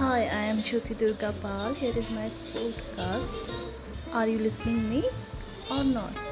Hi, I am Jyoti Durga Pal. Here is my podcast. Are you listening me or not?